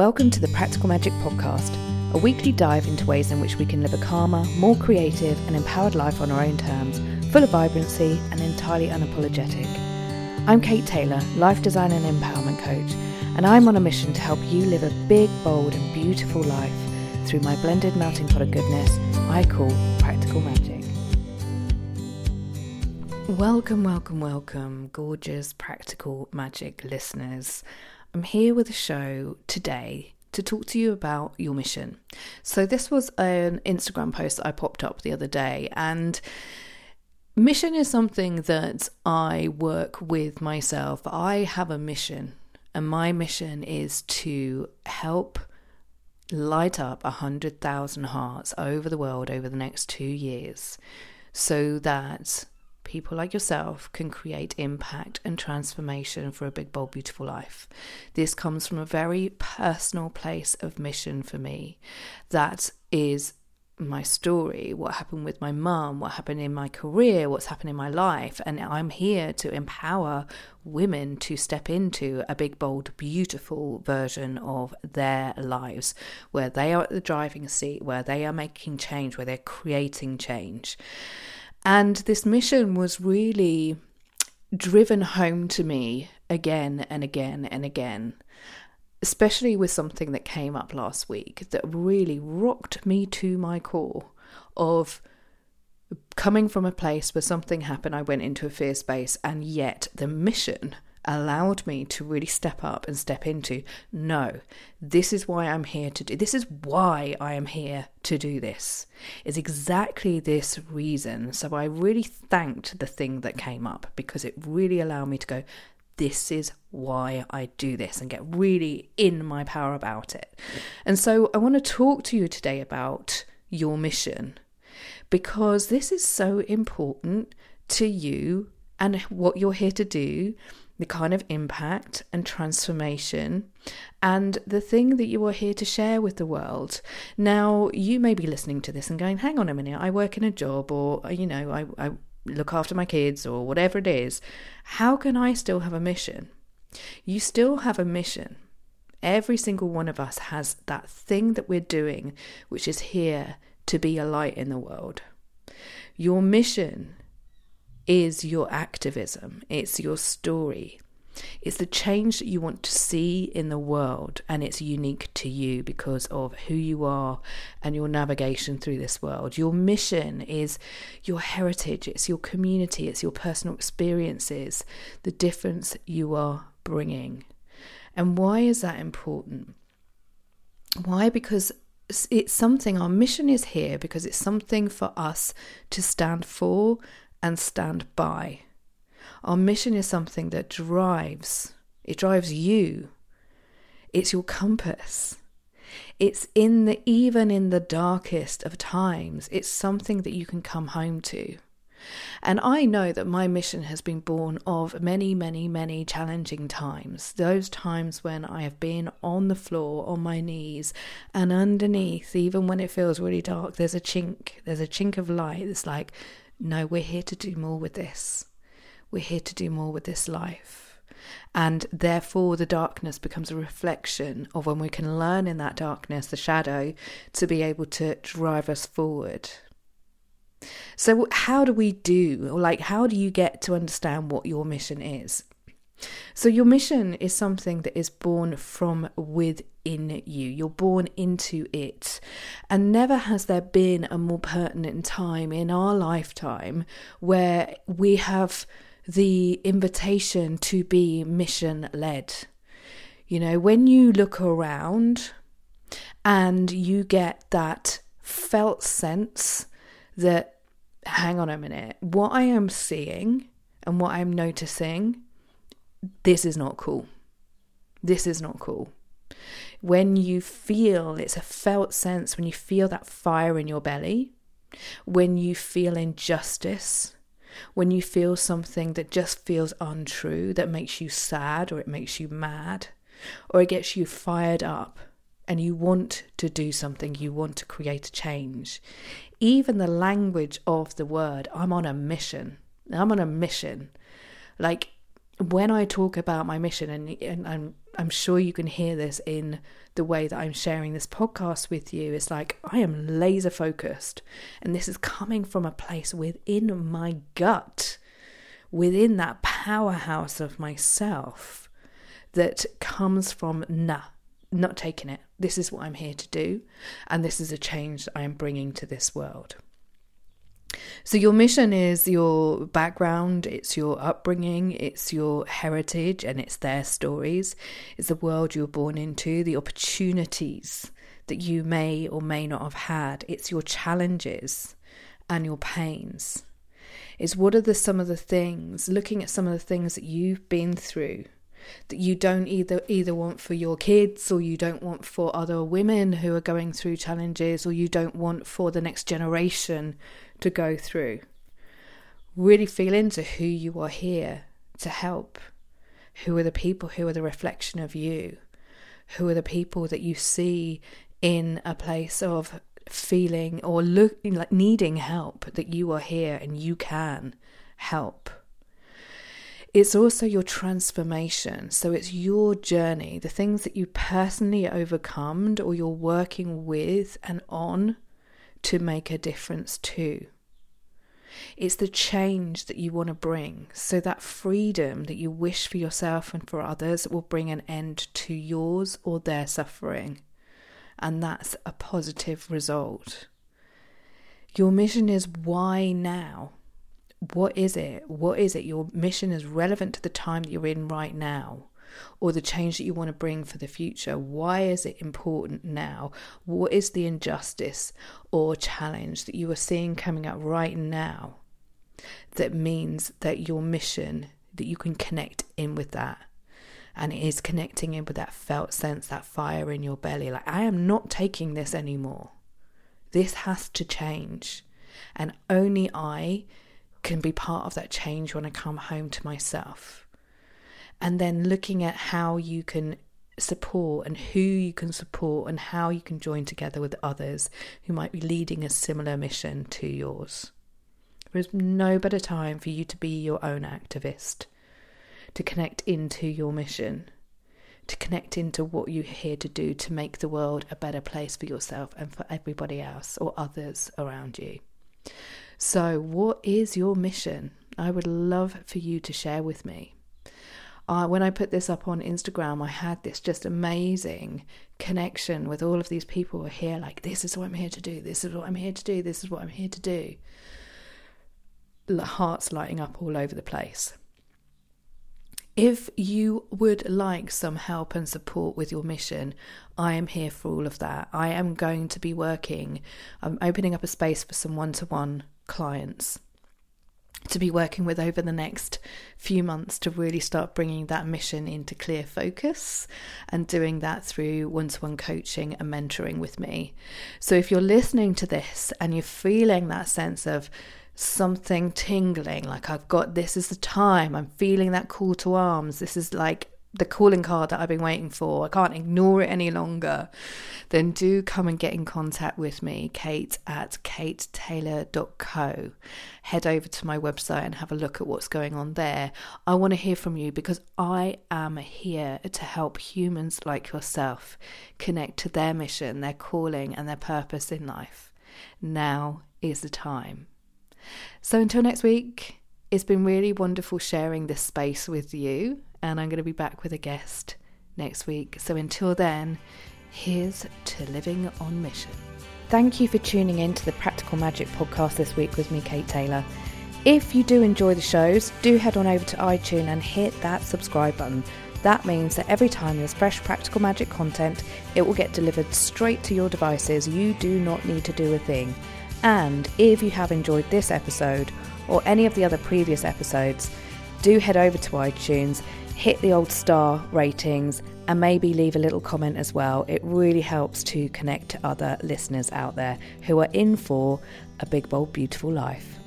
Welcome to the Practical Magic Podcast, a weekly dive into ways in which we can live a calmer, more creative, and empowered life on our own terms, full of vibrancy and entirely unapologetic. I'm Kate Taylor, life design and empowerment coach, and I'm on a mission to help you live a big, bold, and beautiful life through my blended melting pot of goodness I call Practical Magic. Welcome, welcome, welcome, gorgeous Practical Magic listeners. I'm here with a show today to talk to you about your mission. So, this was an Instagram post that I popped up the other day, and mission is something that I work with myself. I have a mission, and my mission is to help light up a hundred thousand hearts over the world over the next two years so that people like yourself can create impact and transformation for a big, bold, beautiful life. This comes from a very personal place of mission for me. That is my story, what happened with my mum, what happened in my career, what's happened in my life. And I'm here to empower women to step into a big, bold, beautiful version of their lives where they are at the driving seat, where they are making change, where they're creating change. And this mission was really driven home to me again and again and again, especially with something that came up last week that really rocked me to my core of coming from a place where something happened, I went into a fear space, and yet the mission allowed me to really step up and step into no this is why i'm here to do this is why i am here to do this is exactly this reason. So i really thanked the thing that came up because it really allowed me to go this is why i do this and get really in my power about it. And so i want to talk to you today about your mission because this is so important to you and what you're here to do the kind of impact and transformation and the thing that you are here to share with the world. Now, you may be listening to this and going, hang on a minute, I work in a job or, you know, I, I look after my kids or whatever it is. How can I still have a mission? You still have a mission. Every single one of us has that thing that we're doing, which is here to be a light in the world. Your mission is your activism, it's your story. It's the change that you want to see in the world, and it's unique to you because of who you are and your navigation through this world. Your mission is your heritage, it's your community, it's your personal experiences, the difference you are bringing. And why is that important? Why? Because it's something, our mission is here because it's something for us to stand for and stand by. Our mission is something that drives, it drives you. It's your compass. It's in the even in the darkest of times, it's something that you can come home to. And I know that my mission has been born of many, many, many challenging times. Those times when I have been on the floor, on my knees, and underneath, even when it feels really dark, there's a chink, there's a chink of light. It's like, no, we're here to do more with this. We're here to do more with this life. And therefore, the darkness becomes a reflection of when we can learn in that darkness, the shadow, to be able to drive us forward. So, how do we do, or like, how do you get to understand what your mission is? So, your mission is something that is born from within you. You're born into it. And never has there been a more pertinent time in our lifetime where we have the invitation to be mission led. You know, when you look around and you get that felt sense that, hang on a minute, what I am seeing and what I'm noticing this is not cool. This is not cool. When you feel, it's a felt sense, when you feel that fire in your belly, when you feel injustice, when you feel something that just feels untrue, that makes you sad or it makes you mad, or it gets you fired up and you want to do something, you want to create a change. Even the language of the word, I'm on a mission. I'm on a mission. Like when I talk about my mission, and, and I'm, I'm sure you can hear this in the way that I'm sharing this podcast with you, it's like I am laser focused. And this is coming from a place within my gut, within that powerhouse of myself that comes from nah, not taking it. This is what I'm here to do. And this is a change I am bringing to this world. So, your mission is your background, it's your upbringing, it's your heritage, and it's their stories. It's the world you were born into, the opportunities that you may or may not have had. It's your challenges and your pains. It's what are the some of the things, looking at some of the things that you've been through that you don't either either want for your kids or you don't want for other women who are going through challenges or you don't want for the next generation to go through. Really feel into who you are here to help. Who are the people who are the reflection of you? Who are the people that you see in a place of feeling or like needing help that you are here and you can help? It's also your transformation. So it's your journey, the things that you personally overcome or you're working with and on to make a difference too. It's the change that you want to bring. So that freedom that you wish for yourself and for others will bring an end to yours or their suffering. And that's a positive result. Your mission is why now? What is it? What is it? Your mission is relevant to the time that you're in right now or the change that you want to bring for the future. Why is it important now? What is the injustice or challenge that you are seeing coming up right now that means that your mission, that you can connect in with that? And it is connecting in with that felt sense, that fire in your belly. Like, I am not taking this anymore. This has to change. And only I can be part of that change when I come home to myself and then looking at how you can support and who you can support and how you can join together with others who might be leading a similar mission to yours. There is no better time for you to be your own activist, to connect into your mission, to connect into what you're here to do to make the world a better place for yourself and for everybody else or others around you. So, what is your mission? I would love for you to share with me uh, when I put this up on Instagram, I had this just amazing connection with all of these people who are here, like, this is what I'm here to do, this is what I'm here to do, this is what I'm here to do. Hearts lighting up all over the place. If you would like some help and support with your mission, I am here for all of that. I am going to be working, I'm opening up a space for some one to one clients to be working with over the next few months to really start bringing that mission into clear focus and doing that through one to one coaching and mentoring with me. So, if you're listening to this and you're feeling that sense of something tingling, like I've got this is the time, I'm feeling that call to arms, this is like the calling card that I've been waiting for, I can't ignore it any longer, then do come and get in contact with me, Kate at katetaylor.co. Head over to my website and have a look at what's going on there. I want to hear from you because I am here to help humans like yourself connect to their mission, their calling, and their purpose in life. Now is the time. So until next week, it's been really wonderful sharing this space with you and I'm going to be back with a guest next week. So until then, here's to living on mission. Thank you for tuning in to the Practical Magic podcast this week with me, Kate Taylor. If you do enjoy the shows, do head on over to iTunes and hit that subscribe button. That means that every time there's fresh practical magic content, it will get delivered straight to your devices. You do not need to do a thing. And if you have enjoyed this episode or any of the other previous episodes, do head over to iTunes hit the old star ratings and maybe leave a little comment as well. It really helps to connect to other listeners out there who are in for a big, bold, beautiful life.